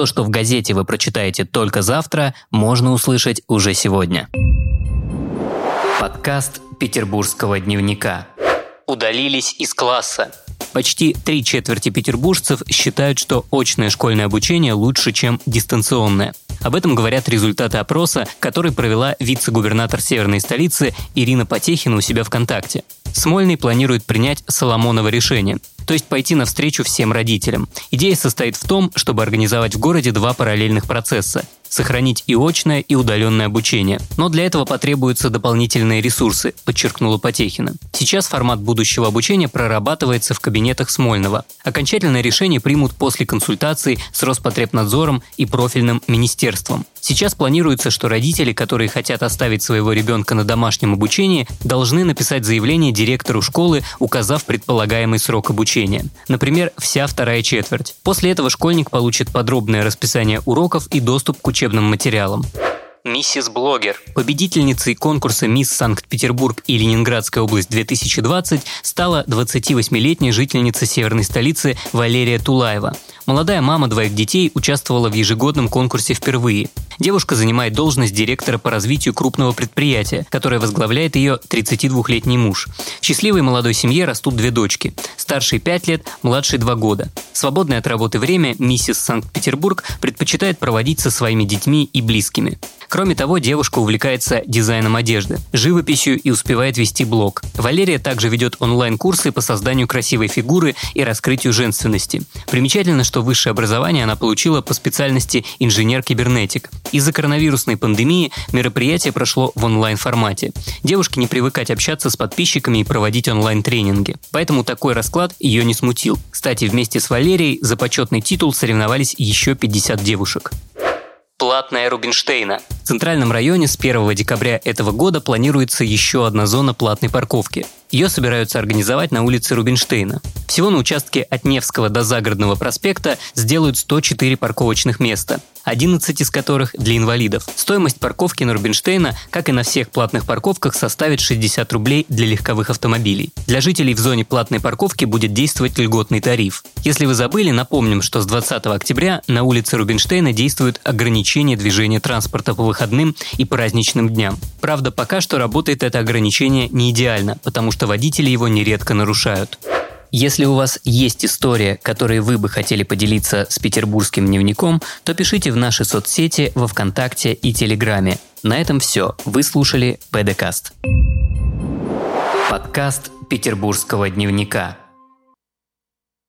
То, что в газете вы прочитаете только завтра, можно услышать уже сегодня. Подкаст Петербургского дневника. Удалились из класса. Почти три четверти петербуржцев считают, что очное школьное обучение лучше, чем дистанционное. Об этом говорят результаты опроса, который провела вице-губернатор северной столицы Ирина Потехина у себя ВКонтакте. Смольный планирует принять Соломоново решение, то есть пойти навстречу всем родителям. Идея состоит в том, чтобы организовать в городе два параллельных процесса сохранить и очное, и удаленное обучение. Но для этого потребуются дополнительные ресурсы, подчеркнула Потехина. Сейчас формат будущего обучения прорабатывается в кабинетах Смольного. Окончательное решение примут после консультаций с Роспотребнадзором и профильным министерством. Сейчас планируется, что родители, которые хотят оставить своего ребенка на домашнем обучении, должны написать заявление директору школы, указав предполагаемый срок обучения. Например, вся вторая четверть. После этого школьник получит подробное расписание уроков и доступ к учебным материалам. Миссис Блогер. Победительницей конкурса «Мисс Санкт-Петербург» и «Ленинградская область-2020» стала 28-летняя жительница северной столицы Валерия Тулаева. Молодая мама двоих детей участвовала в ежегодном конкурсе впервые. Девушка занимает должность директора по развитию крупного предприятия, которое возглавляет ее 32-летний муж. В счастливой молодой семье растут две дочки. Старший 5 лет, младший 2 года. Свободное от работы время миссис Санкт-Петербург предпочитает проводить со своими детьми и близкими. Кроме того, девушка увлекается дизайном одежды, живописью и успевает вести блог. Валерия также ведет онлайн-курсы по созданию красивой фигуры и раскрытию женственности. Примечательно, что высшее образование она получила по специальности инженер-кибернетик. Из-за коронавирусной пандемии мероприятие прошло в онлайн-формате. Девушке не привыкать общаться с подписчиками и проводить онлайн-тренинги. Поэтому такой расклад ее не смутил. Кстати, вместе с Валерией за почетный титул соревновались еще 50 девушек. Платная Рубинштейна. В центральном районе с 1 декабря этого года планируется еще одна зона платной парковки. Ее собираются организовать на улице Рубинштейна. Всего на участке от Невского до Загородного проспекта сделают 104 парковочных места. 11 из которых для инвалидов. Стоимость парковки на Рубинштейна, как и на всех платных парковках, составит 60 рублей для легковых автомобилей. Для жителей в зоне платной парковки будет действовать льготный тариф. Если вы забыли, напомним, что с 20 октября на улице Рубинштейна действует ограничение движения транспорта по выходным и праздничным дням. Правда, пока что работает это ограничение не идеально, потому что водители его нередко нарушают. Если у вас есть история, которой вы бы хотели поделиться с петербургским дневником, то пишите в наши соцсети во Вконтакте и Телеграме. На этом все. Вы слушали ПДКаст. Подкаст Петербургского дневника.